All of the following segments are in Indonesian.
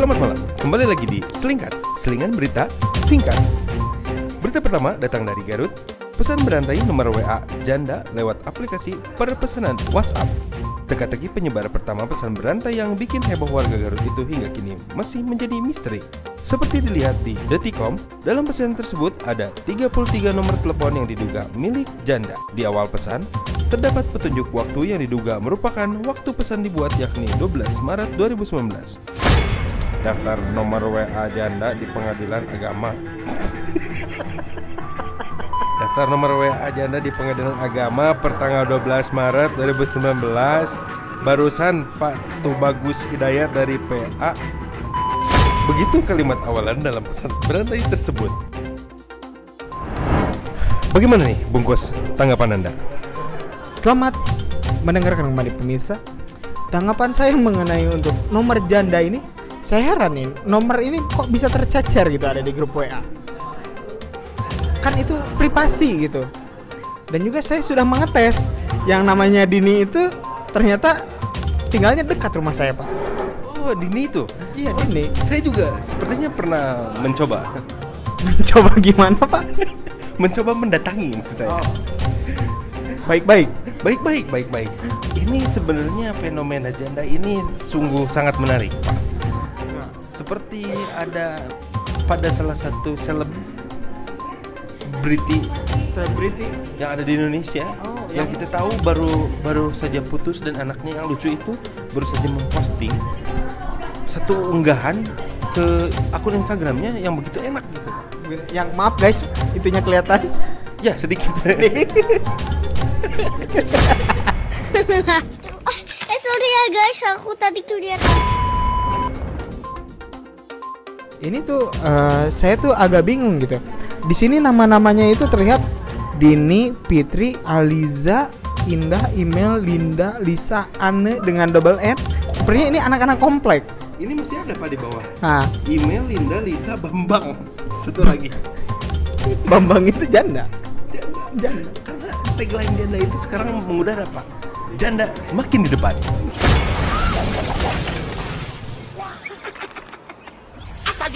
Selamat malam, kembali lagi di Selingkat, selingan berita singkat. Berita pertama datang dari Garut. Pesan berantai nomor WA janda lewat aplikasi perpesanan WhatsApp. Teka-teki penyebar pertama pesan berantai yang bikin heboh warga Garut itu hingga kini masih menjadi misteri. Seperti dilihat di Deticom, dalam pesan tersebut ada 33 nomor telepon yang diduga milik janda. Di awal pesan, terdapat petunjuk waktu yang diduga merupakan waktu pesan dibuat yakni 12 Maret 2019. Daftar nomor WA janda di pengadilan agama. Daftar nomor WA janda di pengadilan agama pertanggal 12 Maret 2019. Barusan Pak Tubagus Hidayat dari PA. Begitu kalimat awalan dalam pesan berantai tersebut. Bagaimana nih, bungkus tanggapan Anda? Selamat mendengarkan kembali pemirsa. Tanggapan saya mengenai untuk nomor janda ini, saya heran nih, nomor ini kok bisa tercacar gitu ada di grup WA. Kan itu privasi gitu. Dan juga saya sudah mengetes yang namanya Dini itu ternyata tinggalnya dekat rumah saya, Pak. Oh, Dini itu. Iya, Dini. Saya juga sepertinya pernah mencoba Coba gimana, Pak? mencoba mendatangi maksud saya. Baik-baik. Baik baik baik baik. Ini sebenarnya fenomena janda ini sungguh sangat menarik, Pak. Seperti ada pada salah satu selebriti Selebriti. yang ada di Indonesia Oh, yang yang- kita tahu baru baru saja putus dan anaknya yang lucu itu baru saja memposting satu unggahan ke akun Instagramnya yang begitu enak gitu. Yang maaf guys, itunya kelihatan. Ya sedikit. eh sorry ya guys, aku tadi kelihatan. Ini tuh eh, saya tuh agak bingung gitu. Di sini nama-namanya itu terlihat Dini, Fitri, Aliza, Indah, Email, Linda, Lisa, Anne dengan double N. Sepertinya ini anak-anak komplek. Ini masih ada Pak di bawah. Nah, Email Linda Lisa Bambang. Satu lagi. Bambang itu janda. Janda. Janda. Karena tagline janda itu sekarang mengudara Pak. Janda semakin di depan.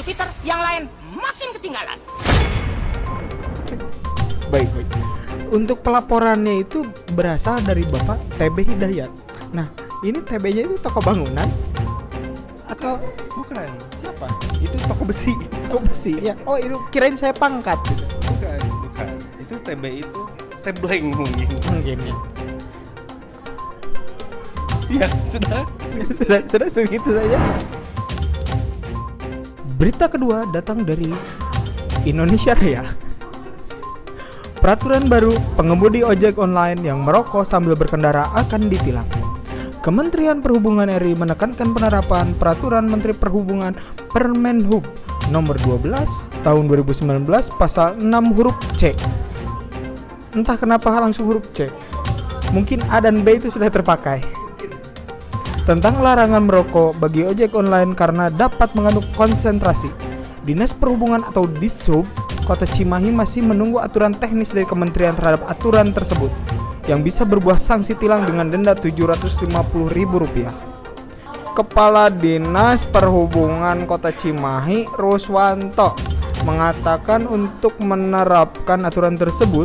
Jupiter yang lain makin ketinggalan. Baik, baik. Untuk pelaporannya itu berasal dari Bapak TB Hidayat. Nah, ini TB-nya itu toko bangunan atau Bukan. siapa? Itu toko besi. Toko besi. Ya. Oh, itu kirain saya pangkat gitu. Bukan, bukan. Itu TB itu tebleng mungkin. Mungkin ya. Ya, sudah. sudah sudah segitu saja. Berita kedua datang dari Indonesia Raya. Peraturan baru pengemudi ojek online yang merokok sambil berkendara akan ditilang. Kementerian Perhubungan RI menekankan penerapan Peraturan Menteri Perhubungan Permenhub nomor 12 tahun 2019 pasal 6 huruf C. Entah kenapa langsung huruf C. Mungkin A dan B itu sudah terpakai tentang larangan merokok bagi ojek online karena dapat mengandung konsentrasi. Dinas Perhubungan atau Dishub Kota Cimahi masih menunggu aturan teknis dari kementerian terhadap aturan tersebut yang bisa berbuah sanksi tilang dengan denda Rp750.000. Kepala Dinas Perhubungan Kota Cimahi Ruswanto mengatakan untuk menerapkan aturan tersebut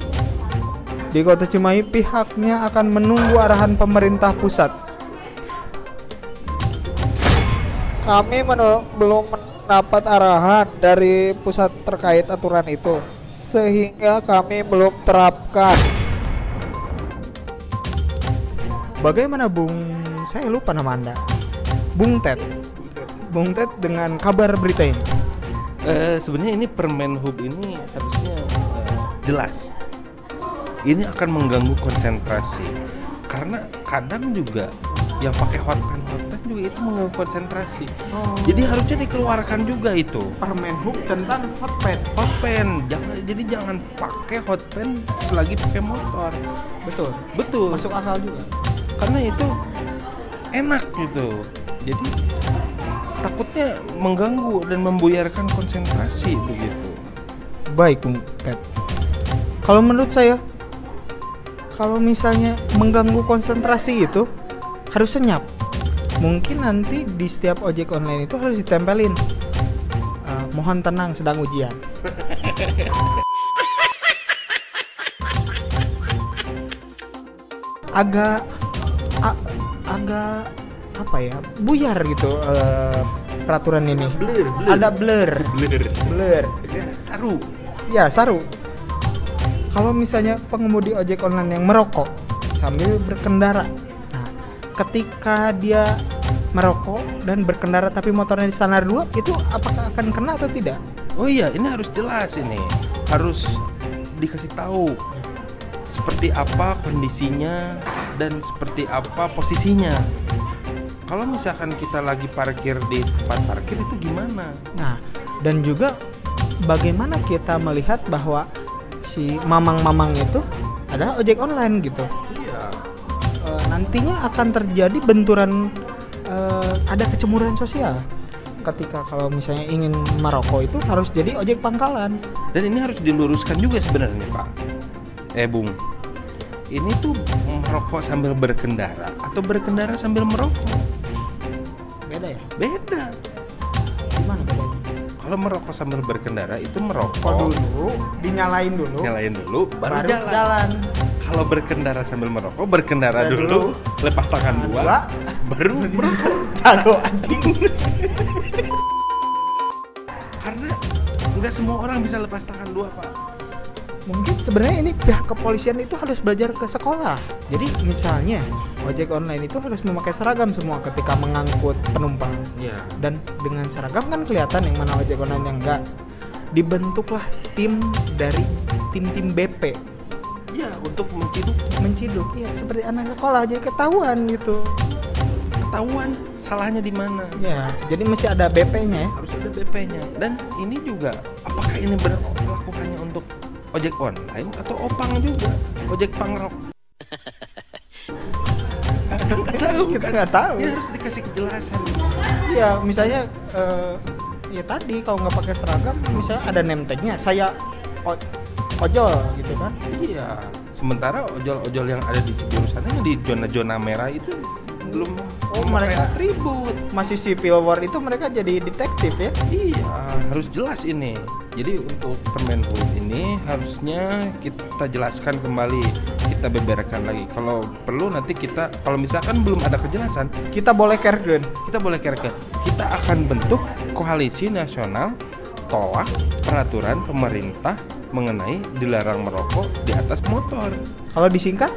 di Kota Cimahi pihaknya akan menunggu arahan pemerintah pusat kami belum mendapat arahan dari pusat terkait aturan itu sehingga kami belum terapkan. Bagaimana Bung? Saya lupa nama anda. Bung Ted. Bung Ted dengan kabar berita ini. Eh, sebenarnya ini permen hub ini harusnya eh, jelas. Ini akan mengganggu konsentrasi. Karena kadang juga yang pakai hotpen hotpen juga itu mengganggu konsentrasi. Jadi harusnya dikeluarkan juga itu Permenhub tentang hotpad hotpen. Jangan jadi jangan pakai hotpen selagi pakai motor. betul Betul. masuk akal juga karena itu enak gitu. Jadi takutnya mengganggu dan membuyarkan konsentrasi begitu. Baik, Bung Ted. Kalau menurut saya, kalau misalnya mengganggu konsentrasi itu harus senyap. mungkin nanti di setiap ojek online itu harus ditempelin eh, mohon tenang sedang ujian agak a- agak apa ya buyar gitu eh, peraturan ini Blur, blur. ada blur Blur. blur Saru. ya saru kalau misalnya pengemudi ojek online yang merokok sambil berkendara ketika dia merokok dan berkendara tapi motornya di standar 2 itu apakah akan kena atau tidak Oh iya, ini harus jelas ini. Harus dikasih tahu seperti apa kondisinya dan seperti apa posisinya. Kalau misalkan kita lagi parkir di tempat parkir itu gimana? Nah, dan juga bagaimana kita melihat bahwa si mamang-mamang itu adalah ojek online gitu. Nantinya akan terjadi benturan e, ada kecemburuan sosial. Ketika kalau misalnya ingin merokok itu harus jadi ojek pangkalan. Dan ini harus diluruskan juga sebenarnya, Pak. Eh, Bung. Ini tuh merokok sambil berkendara atau berkendara sambil merokok? Beda ya? Beda. Gimana bedanya? Kalau merokok sambil berkendara itu Kok merokok dulu dinyalain dulu, nyalain dulu baru, baru jalan. jalan. Kalau berkendara sambil merokok, berkendara Ya, dulu, dulu. lepas tangan Dua. dua, baru merokok. Jago anjing. Karena nggak semua orang bisa lepas tangan dua, Pak. Mungkin sebenarnya ini pihak kepolisian itu harus belajar ke sekolah. Jadi misalnya ojek online itu harus memakai seragam semua ketika mengangkut penumpang. Iya. Dan dengan seragam kan kelihatan yang mana ojek online yang enggak. Dibentuklah tim dari tim-tim BP Iya, untuk menciduk menciduk. Iya, seperti anak sekolah jadi ketahuan gitu. ketahuan salahnya di mana. Ya, jadi mesti ada BP-nya ya. Harus ada BP-nya. Dan ini juga apakah ini berlaku hanya untuk ojek online atau opang juga? Ojek pangrok. Kita nggak tahu. Kita nggak tahu. Ini harus dikasih kejelasan. Iya, misalnya eh, ya tadi kalau nggak pakai seragam, misalnya ada name tag-nya, saya o- ojol gitu kan. Iya. Sementara ojol-ojol yang ada di Cibiru sana di zona-zona merah itu belum Oh, mereka- atribut. Masih civil war itu mereka jadi detektif ya. Iya, harus jelas ini. Jadi untuk Permenhub ini harusnya kita jelaskan kembali, kita beberkan lagi. Kalau perlu nanti kita, kalau misalkan belum ada kejelasan, Kita boleh kergen. kita boleh kerken. Kita akan bentuk koalisi nasional tolak peraturan pemerintah mengenai dilarang merokok di atas motor. Kalau disingkat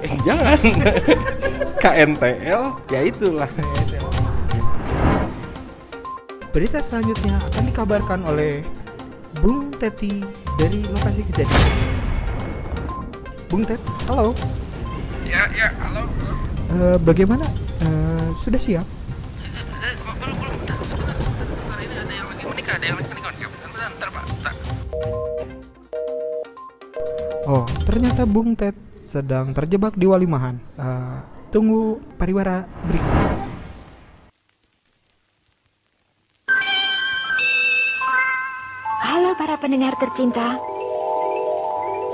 Eh jangan. KNTL ya itulah. Berita selanjutnya akan dikabarkan oleh Bung Teti dari lokasi kejadian. Bung Tet, halo. Ya ya, halo. Eh, bagaimana? Eh, sudah siap? belum belum bentar, sebentar, sebentar, sebentar. Ini ada yang lagi menikah, ada yang lagi menikah. Bentar, bentar, Pak. Bentar. Oh, ternyata Bung Tet sedang terjebak di Walimahan. Eh, tunggu pariwara berikut. Halo para pendengar tercinta.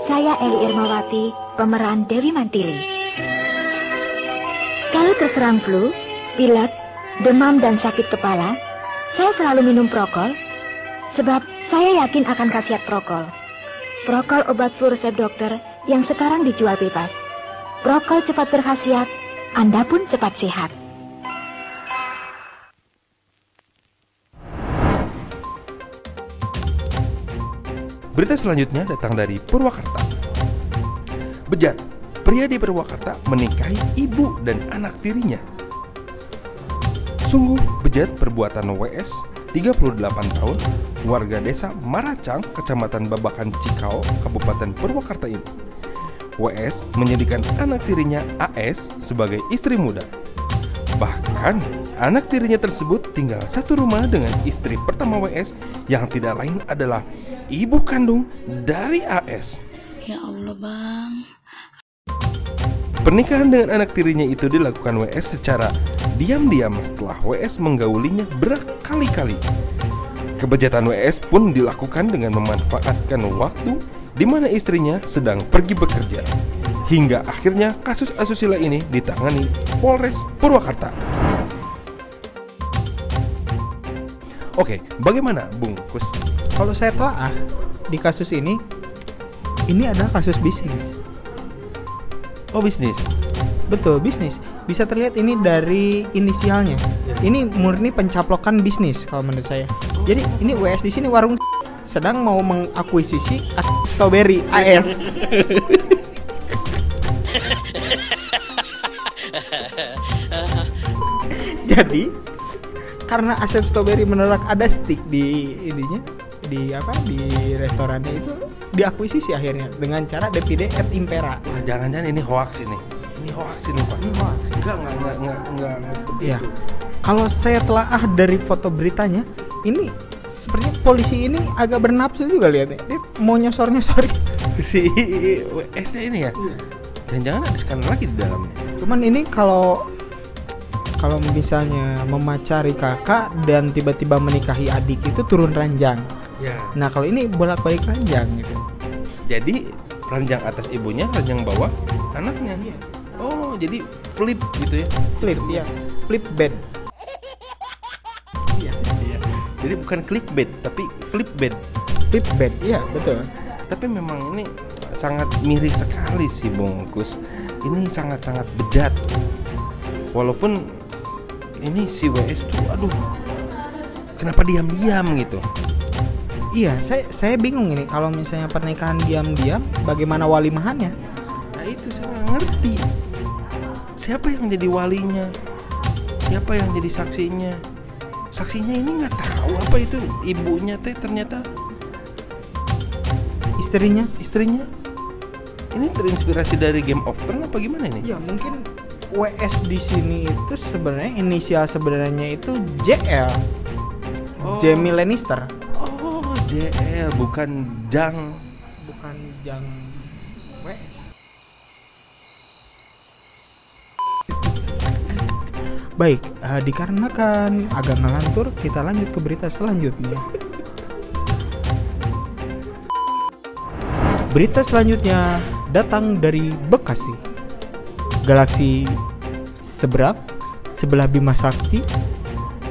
Saya Eli Irmawati, pemeran Dewi Mantili. Kalau terserang flu, pilek, demam dan sakit kepala, saya selalu minum Prokol sebab saya yakin akan khasiat Prokol. Prokol obat flu resep dokter yang sekarang dijual bebas. Prokol cepat berkhasiat, Anda pun cepat sehat. Berita selanjutnya datang dari Purwakarta. Bejat, pria di Purwakarta menikahi ibu dan anak tirinya. Sungguh bejat perbuatan WS 38 tahun warga desa Maracang, Kecamatan Babakan Cikau, Kabupaten Purwakarta ini. WS menjadikan anak tirinya AS sebagai istri muda. Bahkan, anak tirinya tersebut tinggal satu rumah dengan istri pertama WS yang tidak lain adalah ibu kandung dari AS. Ya Allah bang Pernikahan dengan anak tirinya itu dilakukan WS secara diam-diam setelah WS menggaulinya berkali-kali. Kebejatan WS pun dilakukan dengan memanfaatkan waktu di mana istrinya sedang pergi bekerja. Hingga akhirnya kasus asusila ini ditangani Polres Purwakarta. Oke, bagaimana Bung Kus? Kalau saya telah di kasus ini, ini adalah kasus bisnis. Oh bisnis. Betul, bisnis. Bisa terlihat ini dari inisialnya. Ini murni pencaplokan bisnis kalau menurut saya. Jadi ini WS di sini warung sedang mau mengakuisisi Strawberry AS. Jadi karena Asep Strawberry menolak ada stick di ininya di apa di restorannya itu diakuisisi akhirnya dengan cara DPD et impera. Wah, jangan-jangan ini hoax ini. Ini hoax ini Pak. Ini hoax. Enggak, enggak, enggak, enggak, enggak, enggak seperti Iya. itu. Kalau saya telaah dari foto beritanya, ini sepertinya polisi ini agak bernafsu juga lihatnya. Dia mau nyosor-nyosorin. Si WS-nya ini ya. Jangan-jangan ada scanner lagi di dalamnya. Cuman ini kalau kalau misalnya memacari kakak dan tiba-tiba menikahi adik itu turun ranjang. Ya. Nah, kalau ini bolak-balik ranjang gitu. Jadi ranjang atas ibunya, ranjang bawah anaknya. Oh, jadi flip gitu ya. Flip ya, flip bed. Iya. Jadi bukan clickbait, tapi flip bed. Flip bed, iya betul. Tapi memang ini sangat miris sekali sih bungkus. Ini sangat-sangat bejat. Walaupun ini si WS tuh, aduh, kenapa diam-diam gitu? Iya, saya saya bingung ini kalau misalnya pernikahan diam-diam, bagaimana walimahannya? Nah itu saya nggak ngerti. Siapa yang jadi walinya? Siapa yang jadi saksinya? Saksinya ini nggak tahu apa itu ibunya teh ternyata Istrinya? istrinya. Ini terinspirasi dari Game of Thrones apa gimana ini? Ya mungkin WS di sini itu sebenarnya inisial sebenarnya itu JL. Oh. Jamie Lannister, JL bukan Jang. bukan Jang WS. Baik, eh, dikarenakan agak ngelantur, kita lanjut ke berita selanjutnya. Berita selanjutnya datang dari Bekasi. Galaksi seberang sebelah Bima Sakti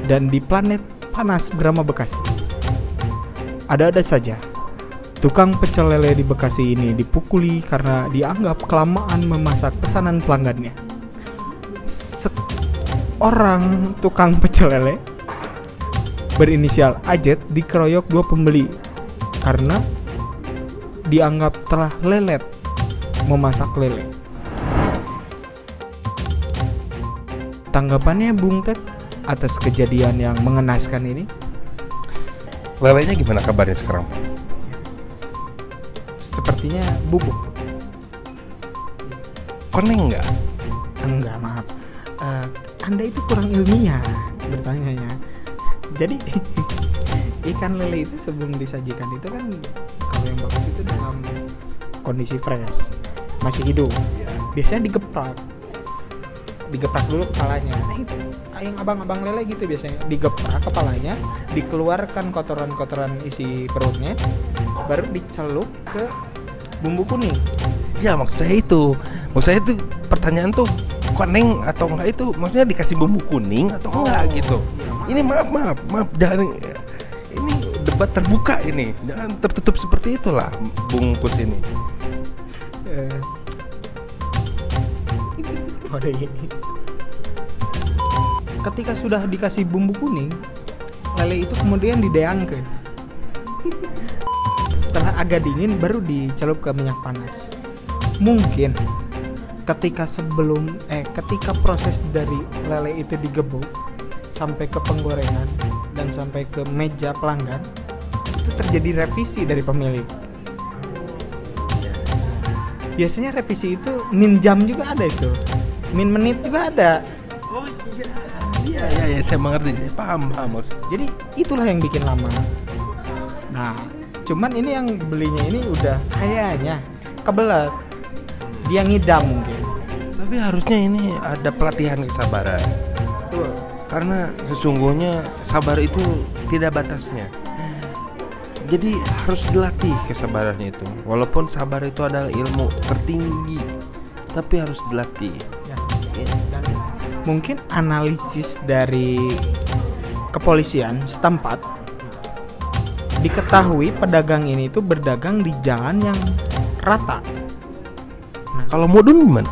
dan di planet panas Brahma Bekasi. Ada-ada saja. Tukang pecel lele di Bekasi ini dipukuli karena dianggap kelamaan memasak pesanan pelanggannya. Seorang tukang pecel lele berinisial Ajet dikeroyok dua pembeli karena dianggap telah lelet memasak lele. Tanggapannya Bung Ted atas kejadian yang mengenaskan ini? Lelenya gimana kabarnya sekarang? Sepertinya bubuk. Koneng nggak? Enggak, maaf. Eh, anda itu kurang ilmiah bertanya Jadi ikan lele itu sebelum disajikan itu kan kalau yang bagus itu dalam kondisi fresh, masih hidup. Biasanya digeprak. Digeprak dulu kepalanya. Nah itu yang abang-abang lele gitu biasanya digeprak kepalanya, dikeluarkan kotoran-kotoran isi perutnya, baru dicelup ke bumbu kuning. Ya maksud saya itu. Maksud saya itu pertanyaan tuh koneng atau enggak itu maksudnya dikasih bumbu kuning atau enggak gitu. Ini maaf maaf maaf jangan ini debat terbuka ini jangan tertutup seperti itulah bungkus ini. Kode ini. Ketika sudah dikasih bumbu kuning, lele itu kemudian dideangkan. Setelah agak dingin baru dicelup ke minyak panas. Mungkin ketika sebelum eh ketika proses dari lele itu digebuk sampai ke penggorengan dan sampai ke meja pelanggan itu terjadi revisi dari pemilik biasanya revisi itu min jam juga ada itu min menit juga ada Oh iya. Iya iya ya, saya mengerti. Saya paham paham maksud. jadi itulah yang bikin lama nah cuman ini yang belinya ini udah kayaknya kebelet dia ngidam mungkin Tapi harusnya ini ada pelatihan kesabaran. betul Karena sesungguhnya sabar itu tidak batasnya. Jadi harus dilatih kesabarannya itu. Walaupun sabar itu adalah ilmu tertinggi, tapi harus dilatih. Ya mungkin analisis dari kepolisian setempat diketahui pedagang ini tuh berdagang di jalan yang rata. Kalau mudun gimana?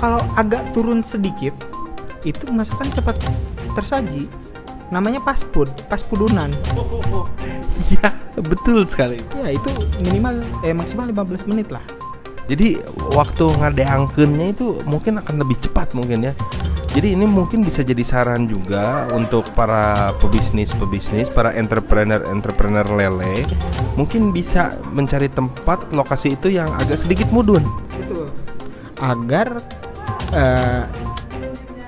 Kalau agak turun sedikit, itu masakan cepat tersaji. Namanya fast food, fast foodunan. Iya, betul sekali. Ya itu minimal eh maksimal 15 menit lah. Jadi waktu ngadeangkeunnya itu mungkin akan lebih cepat mungkin ya. Jadi ini mungkin bisa jadi saran juga untuk para pebisnis-pebisnis, para entrepreneur-entrepreneur lele, mungkin bisa mencari tempat lokasi itu yang agak sedikit mudun. Agar eh,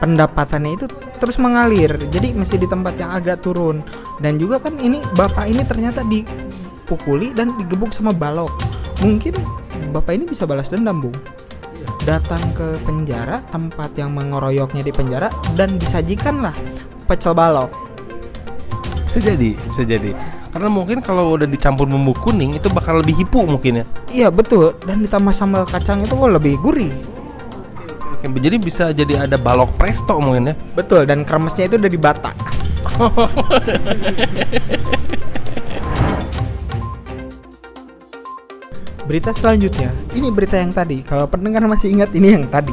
pendapatannya itu terus mengalir. Jadi mesti di tempat yang agak turun. Dan juga kan ini bapak ini ternyata dipukuli dan digebuk sama balok. Mungkin bapak ini bisa balas dendam, Bung. Datang ke penjara, tempat yang mengoroyoknya di penjara dan disajikanlah pecel balok. Bisa jadi, bisa jadi. Karena mungkin kalau udah dicampur bumbu kuning itu bakal lebih hipu mungkin ya. Iya betul dan ditambah sambal kacang itu oh, lebih gurih. Oke, jadi bisa jadi ada balok presto mungkin ya. Betul dan kremesnya itu dari bata. berita selanjutnya, ini berita yang tadi. Kalau pendengar masih ingat ini yang tadi.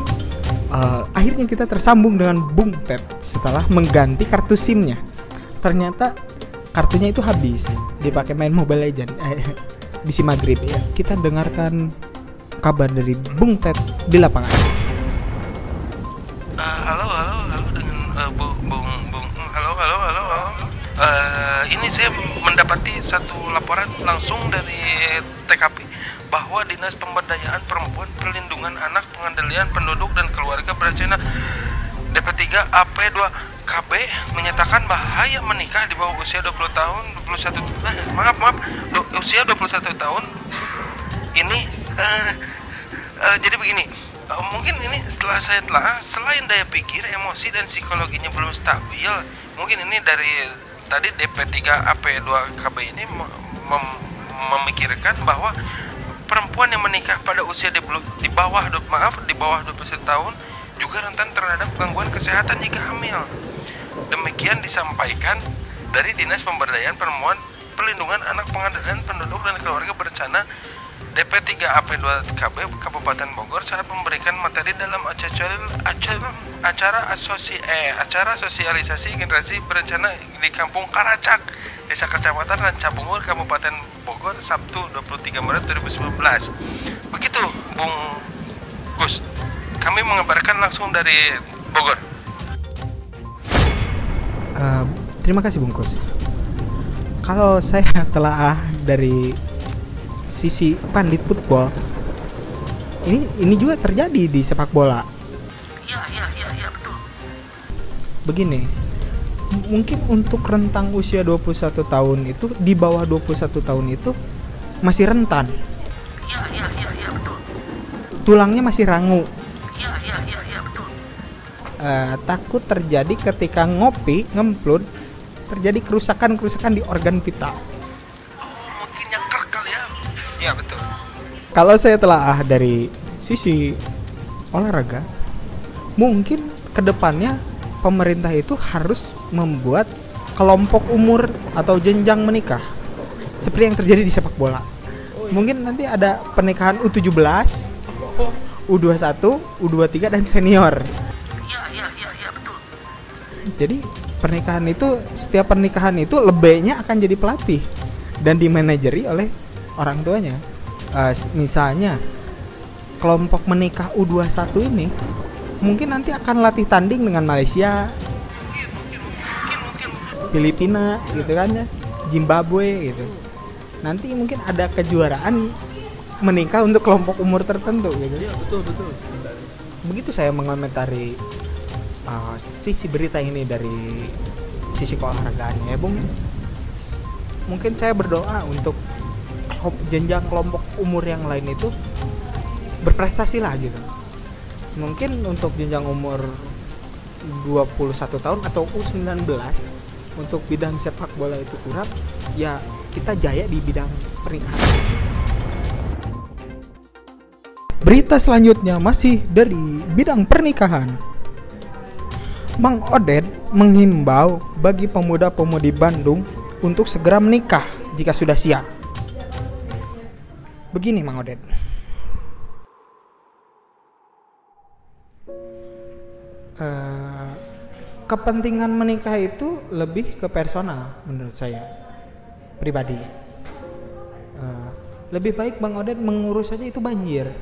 Eh, akhirnya kita tersambung dengan Bung Ted setelah mengganti kartu SIM-nya. Ternyata kartunya itu habis dipakai main Mobile Legend eh, di si maghrib ya. Kita dengarkan kabar dari Bung Ted di lapangan. Eh, halo, halo, halo dengan eh, Bu- Bung Bung halo, halo, halo, halo. Eh, ini saya mendapati satu laporan langsung dari TKP bahwa Dinas Pemberdayaan Perempuan Perlindungan Anak Pengendalian Penduduk dan Keluarga Berencana DP3 AP2 KB menyatakan bahaya menikah di bawah usia 20 tahun 21 eh, maaf maaf do- usia 21 tahun ini eh, eh, jadi begini eh, mungkin ini setelah saya telah selain daya pikir emosi dan psikologinya belum stabil mungkin ini dari tadi DP3 AP2 KB ini mem- memikirkan bahwa perempuan yang menikah pada usia di, di bawah maaf di bawah 21 tahun juga rentan terhadap gangguan kesehatan jika hamil. Demikian disampaikan dari Dinas Pemberdayaan Perempuan Perlindungan Anak Pengendalian Penduduk dan Keluarga Berencana DP3 AP2 KB Kabupaten Bogor saat memberikan materi dalam acara acara acara asosi eh, acara sosialisasi generasi berencana di Kampung Karacak Desa Kecamatan Rancabungur Kabupaten Bogor Sabtu 23 Maret 2019 begitu Bung Gus kami mengabarkan langsung dari Bogor Eh, terima kasih bungkus. Kalau saya telah dari sisi pandit football, ini ini juga terjadi di sepak bola. iya iya iya iya betul Begini, mungkin untuk rentang usia 21 tahun itu di bawah 21 tahun itu masih rentan. iya iya iya iya betul Tulangnya masih rangu. iya iya iya iya betul Eh, takut terjadi ketika ngopi ngemplut terjadi kerusakan-kerusakan di organ vital. mungkin nyangkrak kali ya iya betul Kalau saya telah dari sisi olahraga, mungkin ke depannya pemerintah itu harus membuat kelompok umur atau jenjang menikah seperti yang terjadi di sepak bola. Mungkin nanti ada pernikahan U17, U21, U23 dan senior. iya iya iya iya betul Jadi pernikahan itu setiap pernikahan itu lebihnya akan jadi pelatih dan dimanajeri oleh orang tuanya. S- misalnya kelompok menikah U21 ini mungkin nanti akan latih tanding dengan Malaysia, Filipina gitu kan ya, Zimbabwe gitu. Nanti mungkin ada kejuaraan menikah untuk kelompok umur tertentu gitu. Iya, betul betul. Begitu saya mengomentari uh, sisi berita ini dari sisi keolahragaannya ya Bung mungkin saya berdoa untuk jenjang kelompok umur yang lain itu berprestasi lah gitu mungkin untuk jenjang umur 21 tahun atau U19 untuk bidang sepak bola itu kurang ya kita jaya di bidang pernikahan Berita selanjutnya masih dari bidang pernikahan. Mang Oded menghimbau bagi pemuda-pemudi Bandung untuk segera menikah jika sudah siap. Begini Mang Oded. Eh, kepentingan menikah itu lebih ke personal menurut saya pribadi. Eh, lebih baik Bang Oded mengurus saja itu banjir.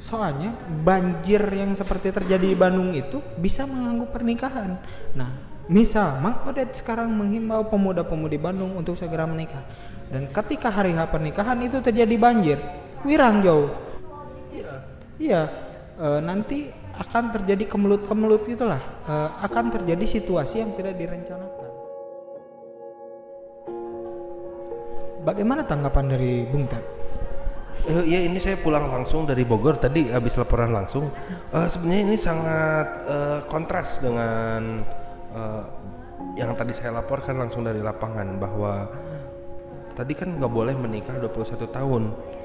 Soalnya banjir yang seperti terjadi di Bandung itu bisa mengganggu pernikahan. Nah, misal Mang Odet sekarang menghimbau pemuda-pemudi Bandung untuk segera menikah. Dan ketika hari H pernikahan itu terjadi banjir, wirang jauh. Iya. Iya, eh, nanti akan terjadi kemelut-kemelut gitulah. Eh, akan terjadi situasi yang tidak direncanakan. Bagaimana tanggapan dari Bung Ted? Eh, ya ini saya pulang langsung dari Bogor tadi habis laporan langsung. Eh, Sebenarnya ini sangat eh, kontras dengan eh, yang tadi saya laporkan langsung dari lapangan bahwa tadi kan nggak boleh menikah 21 tahun.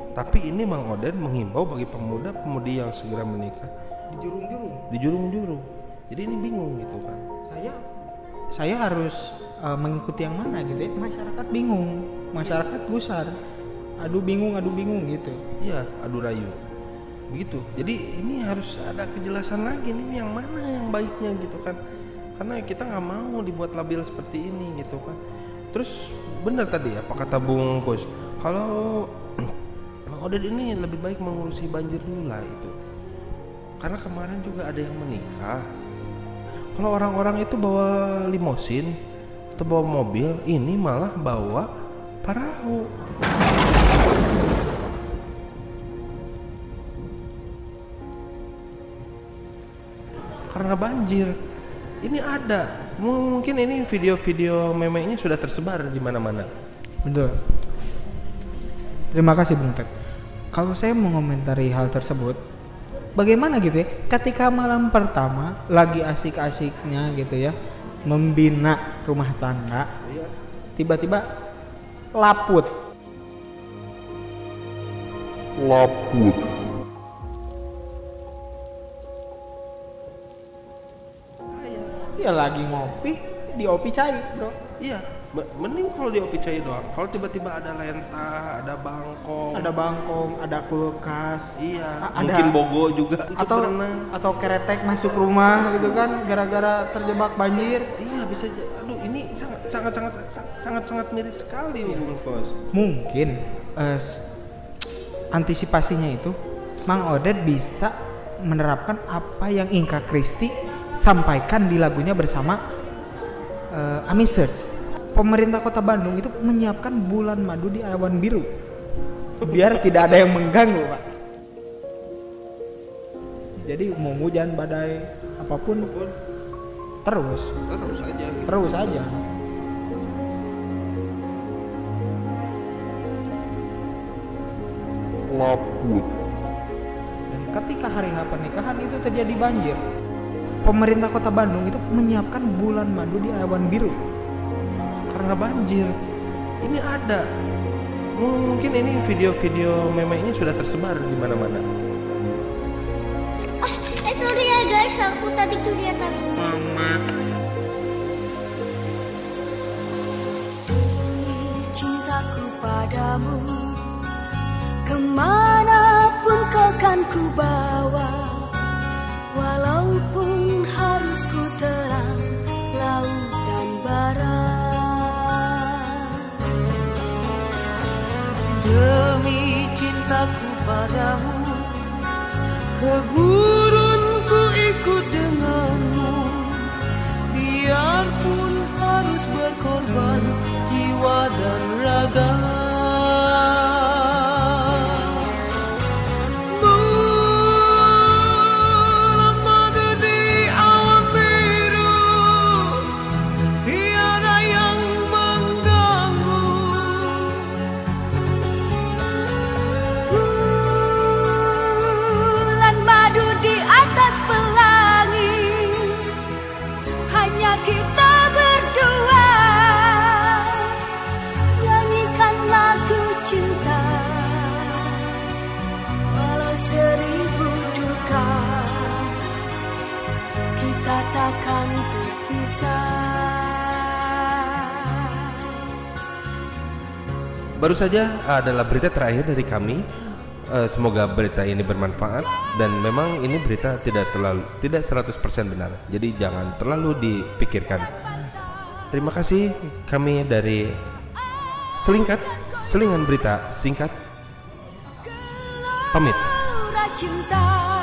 Tapi ini Mang Oden menghimbau bagi pemuda-pemudi yang segera menikah Di jurung-jurung. di jurung-jurung. Jadi ini bingung gitu kan. saya saya harus uh, mengikuti yang mana gitu ya masyarakat bingung masyarakat gusar aduh bingung aduh bingung gitu Iya, adu rayu. Begitu. Jadi ini harus ada kejelasan lagi nih yang mana yang baiknya gitu kan. Karena kita nggak mau dibuat labil seperti ini gitu kan. Terus benar tadi apa kata Bung Kus, kalau Oded ini lebih baik mengurusi banjir dulu lah itu. Karena kemarin juga ada yang menikah. Kalau orang-orang itu bawa limosin atau bawa mobil, ini malah bawa perahu. karena banjir. Ini ada. Mungkin ini video-video memenya sudah tersebar di mana-mana. betul terima kasih Bung Ted kalau saya mengomentari hal tersebut bagaimana gitu ya? Ketika malam pertama lagi asik-asiknya gitu ya membina rumah tangga tiba-tiba laput. Ya lagi ngopi, di opi cair, bro. Iya, mending kalau di opi cair doang. Kalau tiba-tiba ada lentah, ada bangkong, Ada bangkong, ada kulkas, iya, ada- mungkin bogo juga atau atau keretek masuk rumah gitu kan gara-gara terjebak banjir. Iya bisa. Aduh, ini sangat sangat sangat sangat sangat miris sekali, Bung Kos. Mungkin s- antisipasinya itu Mang Oded bisa menerapkan apa yang Inka Kristi sampaikan di lagunya bersama eh, Ami Search. Pemerintah Kota Bandung itu menyiapkan bulan madu di awan biru biar tidak ada yang mengganggu, Pak. Jadi mau hujan badai apa pun terus Terus aja. Gitu. terus aja. Dan ketika hari H pernikahan itu terjadi banjir, pemerintah Kota Bandung itu menyiapkan bulan madu di awan biru. Karena banjir. Ini ada. Mungkin ini video-video memenya sudah tersebar di mana-mana. Eh sorry ya guys, aku tadi kelihatan. cintaku padamu Ke mana pun kau kan ku bawa Walaupun harus ku terang lautan cintaku padamu Ke gurun saja adalah berita terakhir dari kami. Eh, semoga berita ini bermanfaat dan memang ini berita tidak terlalu tidak 100% benar. Jadi jangan terlalu dipikirkan. Terima kasih kami dari Selingkat, Selingan Berita Singkat. Pamit. Cinta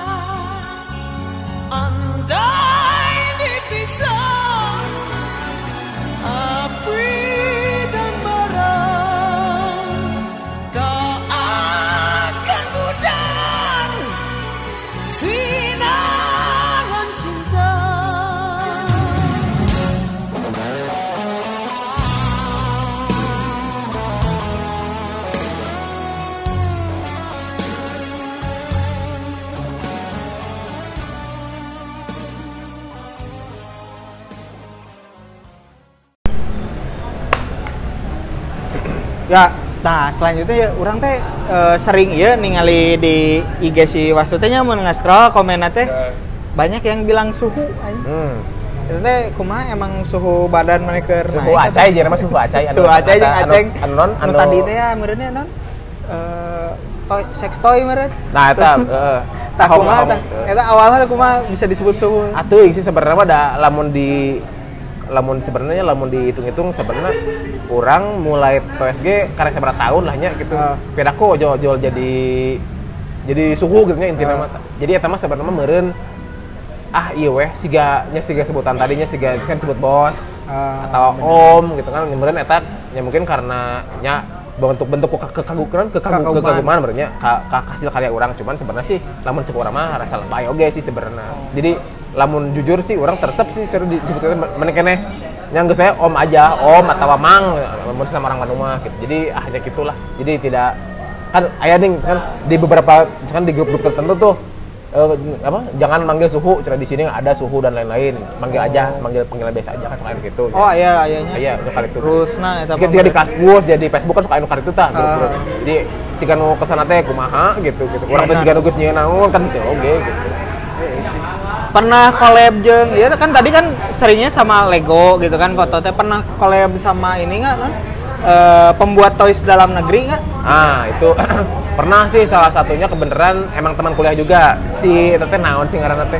Ya, nah selanjutnya ya orang teh eh, sering ya ningali di IG si Wastu teh nya mun nge-scroll komen teh banyak yang bilang suhu anjing. Hmm. Itu teh kumaha emang suhu badan mereka Suhu acai jadi mah suhu acai. Suhu acai jeung anu- aceng. Anu non Anu anu tadi teh ya meureunnya non eh toy sex toy meureun. Nah, eta heeh. Tah kumaha tah? Eta awalnya kumaha bisa disebut suhu. Atuh sih sebenarnya mah da lamun di lamun sebenarnya lamun dihitung-hitung sebenarnya orang mulai TSG karena seberapa tahun lah nya gitu. Ah. Pedako jual-jual jadi jadi suhu gitu nya intinya mah. Jadi eta mah sebenarnya meureun ah iya weh siga nya siga sebutan tadinya siga kan sebut bos Ah, atau om gitu kan meureun eta ya mungkin karena nya bentuk-bentuk ke kekaguman kekaguman Kekaguman. berarti ka, ka hasil karya orang cuman sebenarnya sih lamun cek orang mah rasa lebay oge sih sebenarnya jadi lamun jujur sih orang tersep sih seru disebutnya mana kene yang saya om aja om atau mang lamun sama orang Bandung mah gitu. Jadi ah ya gitulah. Jadi tidak kan ayah nih kan di beberapa kan di grup-grup tertentu tuh eh, apa jangan manggil suhu cara di sini ada suhu dan lain-lain. Manggil aja manggil panggilan biasa aja kan suka gitu. Oh iya ayahnya. iya. Itu kali itu Terus nah eta jika, jika di kaskus jadi Facebook kan suka anu itu tah grup-grup. jadi si nu ke sana teh kumaha gitu gitu. Orang Iya, jika nu geus nyeun naon kan teh oge gitu pernah collab jeng ya kan tadi kan seringnya sama Lego gitu kan foto teh pernah collab sama ini nggak non Eh, pembuat toys dalam negeri nggak? Ah itu pernah sih salah satunya kebenaran emang teman kuliah juga. Si eta teh naon sih ngaranna teh?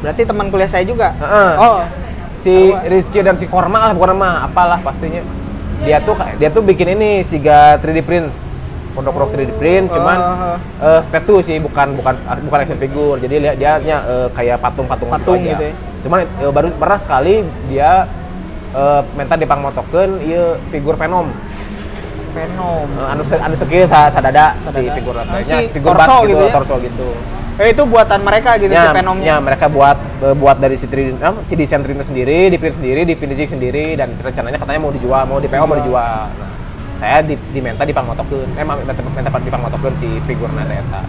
Berarti teman kuliah saya juga? Heeh. oh. Si Rizky dan si Korma lah bukan nama apalah pastinya. Dia tuh dia tuh bikin ini siga 3D print produk-produk 3D print cuman Oh. eh statue sih bukan bukan bukan action figure jadi dia dia nya, eh, kayak patung-patung Patung aja. gitu ya. cuman eh, baru pernah sekali dia eh, minta dipangmotokeun ieu figur Venom Venom Eh, anu anu sekieu sa sadada si Sadada. figur Ah, nya si figur torso bas gitu, gitu ya? torso gitu eh itu buatan mereka gitu si ya, Venomnya ya, mereka buat eh, buat dari si 3D, apa, si desain 3D sendiri, di print sendiri, di finishing sendiri dan rencananya katanya mau dijual, mau di PO mau dijual. Nah, saya di, diminta dipangmotokeun. Emang minta minta dipangmotokeun si figur eta.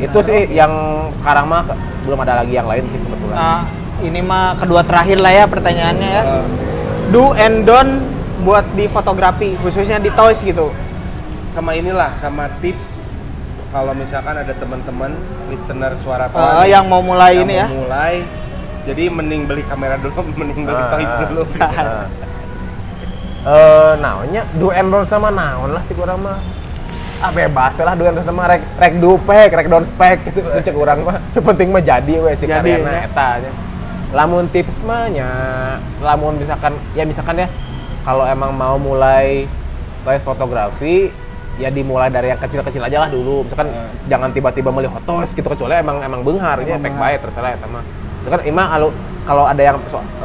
Itu sih yang sekarang mah belum ada lagi yang lain sih kebetulan. nah ini mah kedua terakhir lah ya pertanyaannya ya Eh, do and don't buat di fotografi khususnya di toys gitu sama inilah sama tips kalau misalkan ada teman-teman listener suara Eh, Toa nih, yang mau mulai yang ini mau ya mulai jadi mending beli kamera dulu mending beli Ah, toys dulu Nah. Eh, naonnya do and don't sama naon lah cek urang mah. Ah bebas lah do and don't sama rek rek dupek, rek down spek gitu cek urang mah. Penting mah jadi we si Jadi, karyana ya. eta nya. Lamun tips mah nya lamun misalkan ya misalkan ya kalau emang mau mulai toys fotografi ya dimulai dari yang kecil-kecil aja lah dulu misalkan jangan tiba-tiba beli hotos gitu kecuali emang emang beunghar ya pek bae terserah eta mah itu kan imah kalau kalau ada yang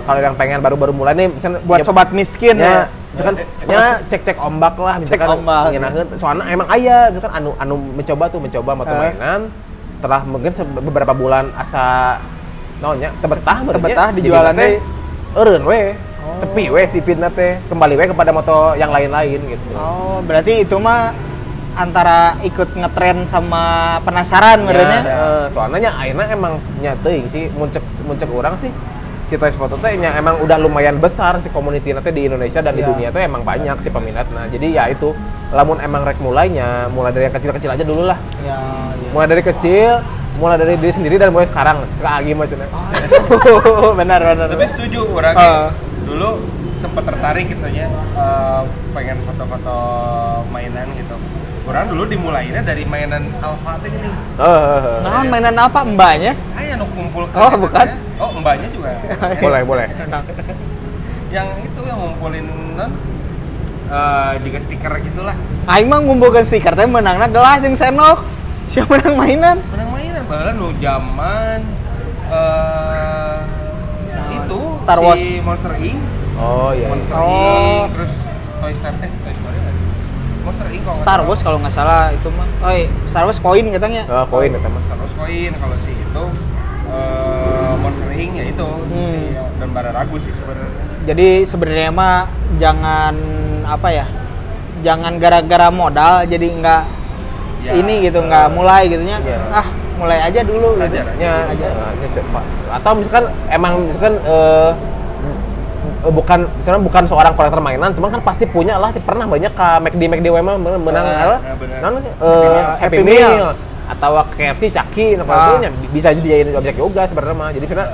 kalau yang pengen baru-baru mulai nih buat ya- sobat miskin ya, ya misalkan ya cek-cek ombak lah misalkan ombak. ngenakeun. soalnya emang ayah misalkan anu anu mencoba tuh mencoba moto Eh. mainan setelah mungkin beberapa bulan asa naonnya tebetah Tebetah dijualan teh eureun we sepi we si fitna teh kembali we kepada moto yang lain-lain gitu Oh, berarti itu mah antara ikut ngetren sama penasaran Ya, merenya. eh, soalnya nya ayeuna emang nya teuing sih muncul muncul orang sih si toys foto teh nya emang udah lumayan besar si community nanti di Indonesia dan di Ya. dunia tuh emang banyak si peminatnya jadi ya itu lamun emang rek mulainya mulai dari yang kecil-kecil aja dulu lah Ya, ya. mulai dari kecil mulai dari diri sendiri dan mulai sekarang cek agi mah cenah benar benar. tapi setuju orang Ah. dulu sempat tertarik gitu ya eh, pengen foto-foto mainan gitu orang dulu dimulainya dari mainan Alpha teh gini Heeh. Nah, mainan apa mbaknya? Ayo nu kumpul Oh, bukan. Oh, mbaknya juga. boleh boleh yang itu yang ngumpulin non eh, juga stiker gitulah. Aing mah ngumpulkeun stiker teh menangna gelas jeung senok. Siapa menang mainan? Menang mainan bahkan nu zaman eh itu Star Wars. si Monster Inc. oh iya, iya. Monster Oh. Inc. terus Toy Story eh Toy Story? Monster Inc. kalau nggak Star. Wars kalau nggak salah itu mah. Oh, iya. Star Wars koin katanya. Eh, koin mah Star Wars koin kalau si itu eh, Monster Inc. ya itu Hmm. si dan bara ragu sih sebenarnya. Jadi sebenarnya mah jangan apa ya? Jangan gara-gara modal jadi nggak Ya, ini gitu nggak mulai gitunya. Iya. Ah, mulai aja dulu gitu. Aja. nya cepat atau misalkan emang misalkan eh, eh, bukan misalnya bukan seorang kolektor mainan cuman kan pasti punya lah pernah banyak ke McD McD mah menang menang Ah, apa? non eh, Happy Happy Meal. Meal. Atau KFC Caki nah itu nya bisa dijadiin objek yoga sebenarnya mah. Jadi karena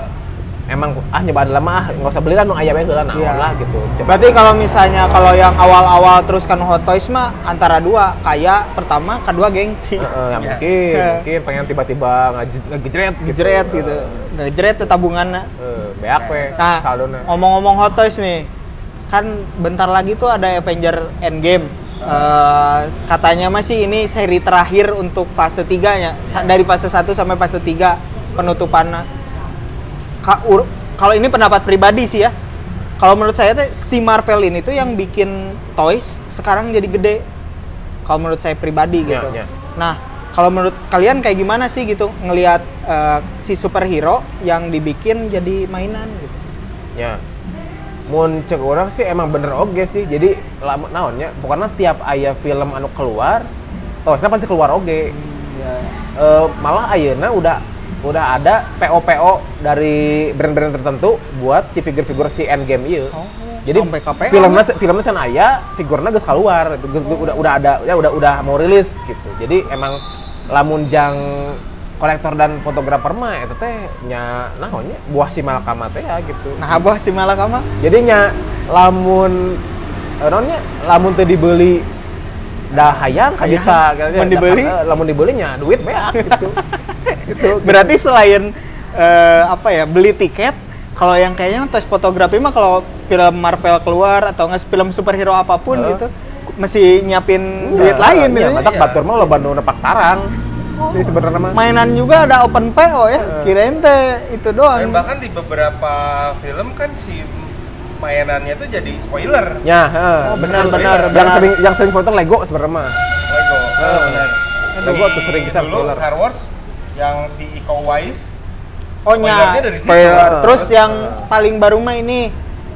emang ah nyobaan lama ah nggak usah beli lah nu aya bae heula naon Iya. lah gitu Coba. Berarti kalau misalnya kalau yang awal-awal terus kan Hot Toys mah antara dua, kaya pertama, kedua gengsi. Heeh, ya Ya. mungkin Ya. mungkin pengen tiba-tiba ngejret gitu. Gejret gitu. Ngejret tuh tabungannya. Eh, beak we Nah, saldona. ngomong-ngomong Hot Toys nih, kan bentar lagi tuh ada Avenger Endgame. Eh, katanya masih ini seri terakhir untuk fase 3 nya Sa- dari fase 1 sampai fase 3 penutupannya. Kalau ini pendapat pribadi sih ya. Kalau menurut saya tuh si Marvel ini tuh yang bikin toys sekarang jadi gede. Kalau menurut saya pribadi Ya, gitu. ya. Nah, kalau menurut kalian kayak gimana sih gitu ngelihat eh, si superhero yang dibikin jadi mainan gitu? Ya. Mun cek orang sih emang bener oge sih. Jadi lama naonnya pokoknya tiap aya film anu keluar, oh saya pasti keluar oge. Eh, malah ayeuna udah udah ada PO-PO dari brand-brand tertentu buat si figur-figur si Endgame ieu. Jadi sampai ke PO filmnya filmnya can aya, figurnya geus keluar, Geus- geus- udah udah ada ya udah udah mau rilis gitu. Jadi emang lamun jang kolektor dan fotografer mah eta teh nya naonnya buah si malakama teh ya gitu. Nah, abah si Malakama Jadinya lamun eh, naonnya lamun teu dibeli dah hayang ka kita Iya. Mun dibeli? lamun dibelinya duit beak gitu. gitu. berarti selain eh, apa ya beli tiket kalau yang kayaknya tes fotografi mah kalau film Marvel keluar atau nggak film superhero apa pun Heeh. gitu mesti nyiapin duit lain ya, gitu. matak batur mah lo bandung nepak tarang. Sih sebenarnya mah. mainan juga ada open PO ya kirain teh itu Dan doang bahkan di beberapa film kan si mainannya tuh jadi spoiler. Ya, heeh. Oh, benar benar, Yang sering yang sering foto Lego sebenarnya mah. Lego. Oh, benar. Lego Di- tuh sering bisa dulu spoiler. Star Wars yang si Iko Uwais oh nya dari situ. spoiler. terus yang paling baru mah ini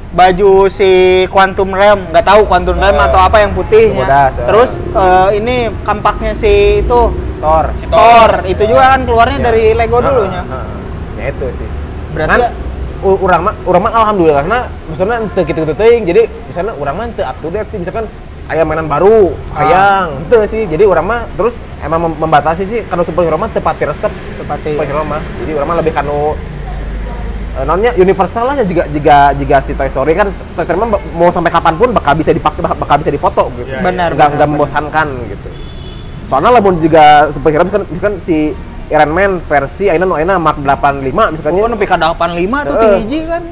baju si Quantum Realm nggak tahu Quantum Realm Eh, atau apa yang putih ya. Eh. terus eh, ini kampaknya si itu Thor. Si Thor itu juga kan keluarnya Ya. dari Lego Heeh, dulunya heeh. Ya itu sih. Berarti Kan, u- urang mah urang mah alhamdulillah karena misalnya teu kitu-kitu teuing jadi misalnya urang mah teu up to date sih misalkan aya mainan baru Ah. hayang teu sih jadi urang mah terus emang mem- membatasi sih kanu superhero mah teu pati resep Tepati. superhero mah jadi urang mah lebih kanu eh, nonnya universal lah ya jika jika jika si Toy Story kan Toy Story mah mau sampai kapan pun bakal bisa dipakai bakal, bisa difoto gitu Iya, Benar, nggak benar, nggak benar. membosankan gitu soalnya lamun juga superhero kan misalkan si Iron Man versi ayeuna nu ayeuna Mark 85 misalkan Oh, nepi ka 85 tuh tinggi kan.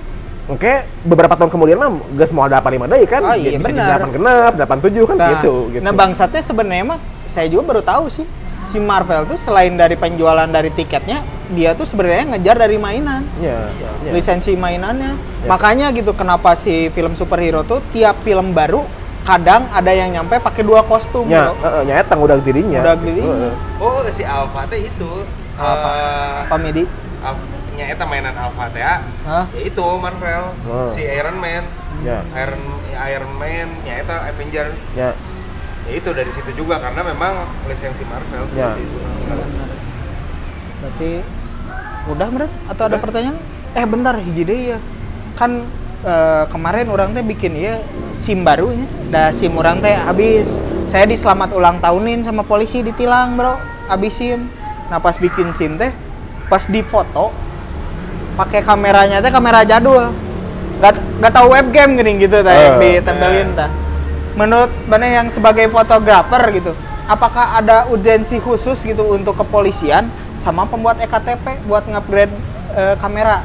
Oke, beberapa tahun kemudian mah geus mau ada 85 deui kan? Oh, iya, bisa benar. jadi 8 genep, 87 kan Nah, gitu gitu. nah bangsatnya sebenarnya mah saya juga baru tahu sih si Marvel tuh selain dari penjualan dari tiketnya, dia tuh sebenarnya ngejar dari mainan. Iya, iya. Lisensi mainannya. Ya. Makanya gitu kenapa si film superhero tuh tiap film baru kadang ada yang nyampe pakai dua kostum Nya, bro. heeh, nya eta udah dirinya. Udah dirinya. Heeh. Oh, si Alpha teh itu Apa? eh, Apa Medi? Alpha- nya eta mainan Alpha teh ya. Ya itu Marvel, Oh. si Iron Man, Ya, Iron Iron Man, nya eta Avenger. ya. Ya itu dari situ juga karena memang lisensi Marvel Ya. seperti itu. Berarti udah bener atau ada pertanyaan? Eh bentar hiji deui ya. Kan eh, kemarin orang teh bikin ya SIM barunya. Dah SIM orang teh habis. Saya diselamat ulang tahunin sama polisi ditilang, Bro. Habis SIM. Nah, pas bikin SIM teh pas difoto pakai kameranya teh kamera jadul. Nggak nggak tahu webcam gini gitu teh Eh. ditempelin tah. Menurut mana yang sebagai fotografer gitu apakah ada urgensi khusus gitu untuk kepolisian sama pembuat ektp buat ngupgrade eh, kamera?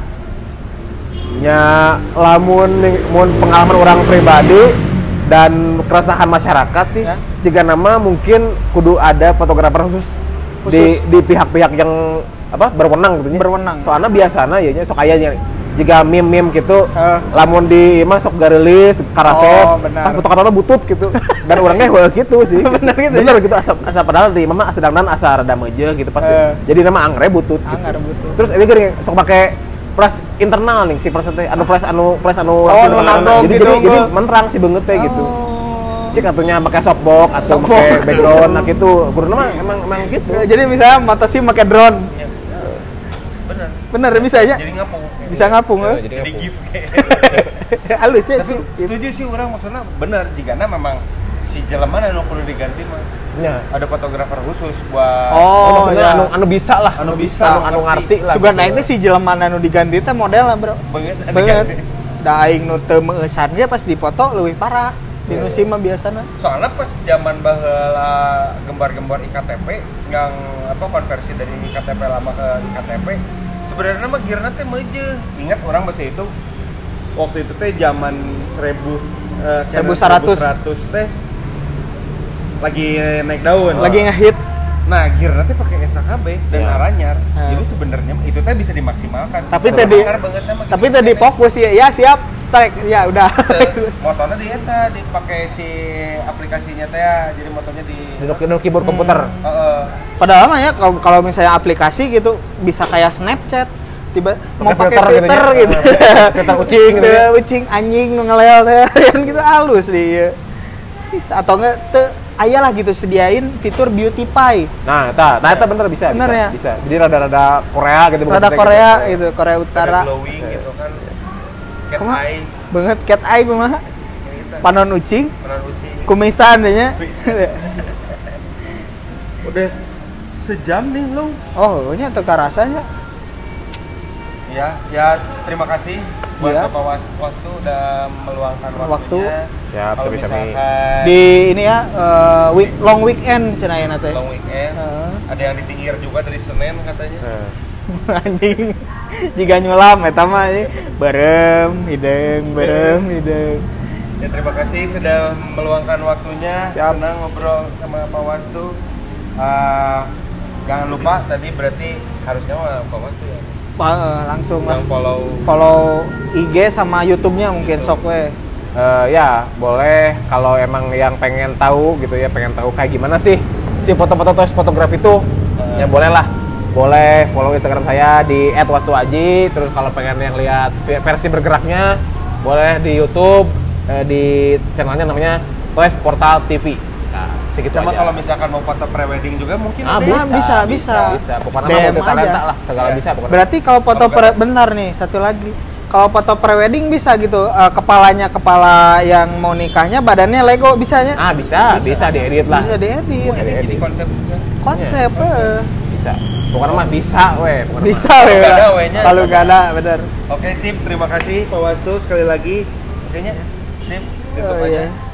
Nya lamun mun pengalaman orang pribadi dan keresahan masyarakat sih. Ya. sehingga nama mungkin kudu ada fotografer khusus, di di pihak-pihak yang apa berwenang gitu. Berwenang. soalnya biasanya ya nya, sok aya nya jika meme-meme gitu Eh. lamun di mah sok garilis karasep Oh, benar. pas foto kata butut gitu dan orangnya heuh gitu sih Bener gitu bener gitu asa, asa padahal di mama sedang dan asa rada meuje gitu pasti Eh. jadi nama angre butut gitu Angre butut. terus ini gini sok pakai flash internal nih si flash teh anu flash anu flash anu langsung anu nandong jadi gitu, jadi jadi menterang si beungeut teh gitu Oh. cik atunya pakai softbox atau pakai background nah gitu mah emang emang gitu Ya, jadi misalnya mata sih pakai drone bener bisa aja. jadi ngapung. Bisa ngapung eh. jadi jadi gift halus ya sih setuju sih orang maksudnya bener. Jika memang si jelema anu kudu diganti mah ya ada fotografer khusus buat Oh, maksudnya ya. anu anu bisa lah. Anu bisa, anu, anu ngerti. ngerti lah Sugan gitu. teh si jelema anu diganti teh model lah bro. Banget banget. da aing nu teu meuesan ge pas dipoto leuwih parah. Di nu mah biasana. Soalnya pas zaman baheula gembar-gembar iktp yang apa konversi dari iktp lama ke iktp sebenarnya mah gearna teh meuje ingat orang masih itu waktu itu teh zaman 1000 eh, 1100. 1100 teh lagi naik daun lagi ngehit nah gearna teh pakai eta KB dan Ya. aranyar Hmm. jadi sebenarnya itu teh bisa dimaksimalkan Tapi tadi- tapi tadi fokus ya ya siap strike ya udah motornya di eta dipakai si aplikasinya teh ya. jadi motornya di nu keyboard komputer Heeh. Padahal mah ya kalau kalau misalnya aplikasi gitu bisa kayak Snapchat. Tiba mau pakai filter gitu filter ya. gitu, Filter kucing gitu ya. Kucing anjing nu ngelel teh kan gitu halus di ieu. bisa atau enggak teu aya lah gitu sediain fitur beauty pie. Nah eta nah eta bener bisa Bener bisa, ya? bisa. Jadi rada-rada Korea gitu rada Korea gitu. gitu Korea ada Utara glowing gitu kan. Cat eye. Banget cat eye kumaha gitu panon ucing. Peran uci kumisan deh nya udah sejam nih lo oh nya teu rasanya ya ya terima kasih buat Iya. Bapak Was Wastu udah meluangkan Waktu. waktunya Siap, kalau sami-sami. misalkan di ini ya eh, week, long weekend cenah ya teh long weekend Heeh. ada yang ditingir juga dari Senin katanya Nah. anjing jika nyulam eta mah ieu. berem hidung berem hidung ya terima kasih sudah meluangkan waktunya Siap. senang ngobrol sama Pak Wastu Ah, jangan lupa tadi berarti harusnya Pak Wastu ya. Eh, langsung yang follow follow IG sama YouTube-nya mungkin sok we Eh, ya boleh. Kalau emang yang pengen tahu gitu ya pengen tahu kayak gimana sih si foto-foto tes fotografi itu ya boleh lah. Boleh follow instagram saya di @wastuaji. Terus kalau pengen yang lihat versi bergeraknya boleh di YouTube di channelnya namanya Toys Portal TV segitu sama aja. kalau misalkan mau foto prewedding juga mungkin Ah, ada bisa, bisa, bisa. bisa. Pokoknya DM mah multi talenta lah segala Iya. bisa pokoknya. Berarti kalau foto pre bentar nih satu lagi. Kalau foto prewedding bisa gitu eh, kepalanya kepala yang mau nikahnya badannya Lego bisanya? Ah bisa bisa, diedit lah. Bisa diedit. Wah, ini Bisa jadi diedit. konsep juga. Konsep eh. bisa. Pokoknya mah bisa weh. Pokoknya bisa mah. we Kalau nggak ada, bener Oke sip, terima kasih Pak Wastu sekali lagi. Kayaknya sip, tutup Oh, aja. iya.